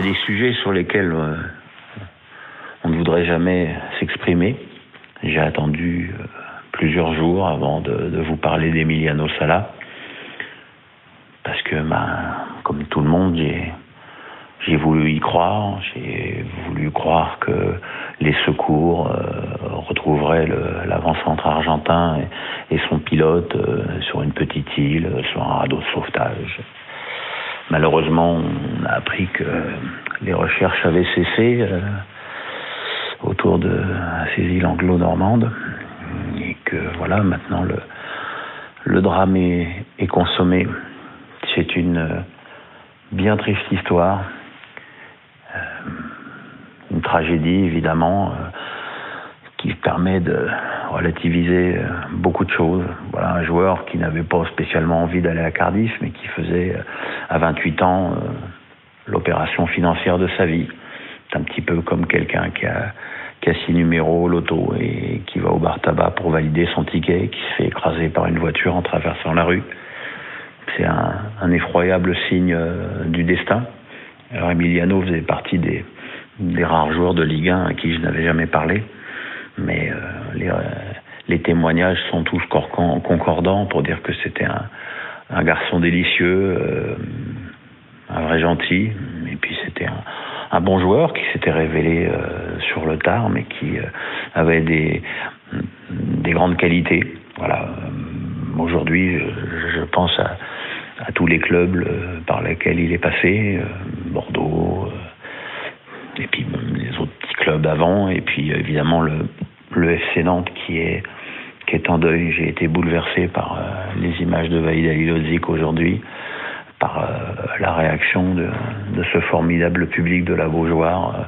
y a des sujets sur lesquels euh, on ne voudrait jamais s'exprimer. J'ai attendu euh, plusieurs jours avant de, vous parler d'Emiliano Sala. Parce que, ben, comme tout le monde, j'ai, voulu y croire. J'ai voulu croire que les secours euh, retrouveraient l'avant-centre argentin et, son pilote sur une petite île, sur un radeau de sauvetage. Malheureusement, on a appris que les recherches avaient cessé euh, autour de ces îles anglo-normandes et que voilà, maintenant le, le drame est, consommé. C'est une euh, bien triste histoire, Euh, une tragédie évidemment qui permet de relativiser beaucoup de choses. Voilà, un joueur qui n'avait pas spécialement envie d'aller à Cardiff, mais qui faisait à 28 ans euh, l'opération financière de sa vie. C'est un petit peu comme quelqu'un qui a, qui a six numéros au loto et qui va au bar tabac pour valider son ticket, qui se fait écraser par une voiture en traversant la rue. C'est un, effroyable signe euh, du destin. Alors Emiliano faisait partie des, rares joueurs de Ligue 1 à qui je n'avais jamais parlé, mais euh, les, témoignages sont tous concordants pour dire que c'était un, un garçon délicieux, euh, un vrai gentil, et puis c'était un, bon joueur qui s'était révélé euh, sur le tard, mais qui euh, avait des, des grandes qualités. Voilà. Aujourd'hui, je, pense à, tous les clubs par lesquels il est passé, Bordeaux, et puis les autres petits clubs avant, et puis évidemment le, le FC Nantes qui est en deuil. J'ai été bouleversé par euh, les images de Vaïd Alilodzic aujourd'hui, par euh, la réaction de, ce formidable public de la Beaujoire euh,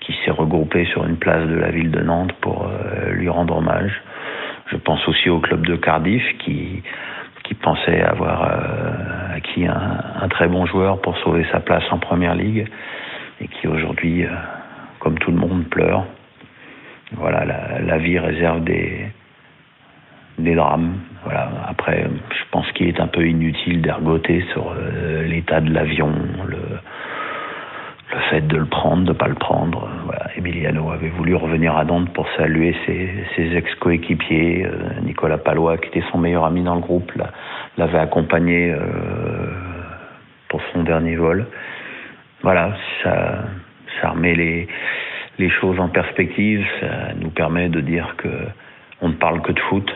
qui s'est regroupé sur une place de la ville de Nantes pour lui rendre hommage. Je pense aussi au club de Cardiff qui pensait avoir euh, acquis un, très bon joueur pour sauver sa place en première ligue et qui aujourd'hui, comme tout le monde, pleure. Voilà, la vie réserve des, des drames. Voilà. Après, je pense qu'il est un peu inutile d'ergoter sur euh, l'état de l'avion, le, fait de le prendre, de ne pas le prendre. Emiliano avait voulu revenir à Nantes pour saluer ses, ex-coéquipiers. Euh, Nicolas Palois, qui était son meilleur ami dans le groupe, l'a- l'avait accompagné euh, pour son dernier vol. Voilà, ça, ça remet les, les choses en perspective. Ça nous permet de dire que on ne parle que de foot,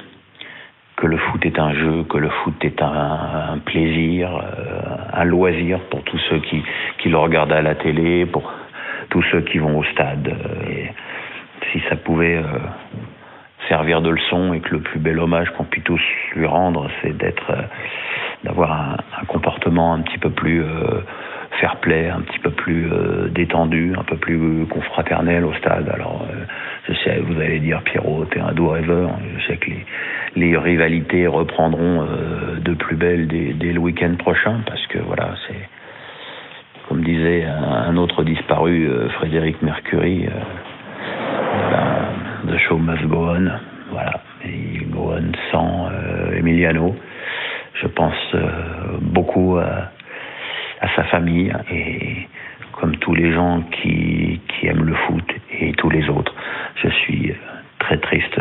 que le foot est un jeu, que le foot est un, plaisir, euh, un loisir pour tous ceux qui, qui le regardent à la télé, pour tous ceux qui vont au stade. Et si ça pouvait euh, servir de leçon et que le plus bel hommage qu'on puisse tous lui rendre, c'est d'être, euh, d'avoir un, comportement un petit peu plus fair play, un petit peu plus détendu, un peu plus confraternel au stade. Alors, je sais, vous allez dire Pierrot, t'es un doux rêveur. Je sais que les, les rivalités reprendront euh, de plus belle dès, le week-end prochain, parce que voilà, c'est comme disait un, autre disparu, euh, Frédéric Mercury, euh, The show must go on. Voilà, et go on sans euh, Emiliano. Je pense beaucoup à, sa famille et comme tous les gens qui, aiment le foot et tous les autres, je suis très triste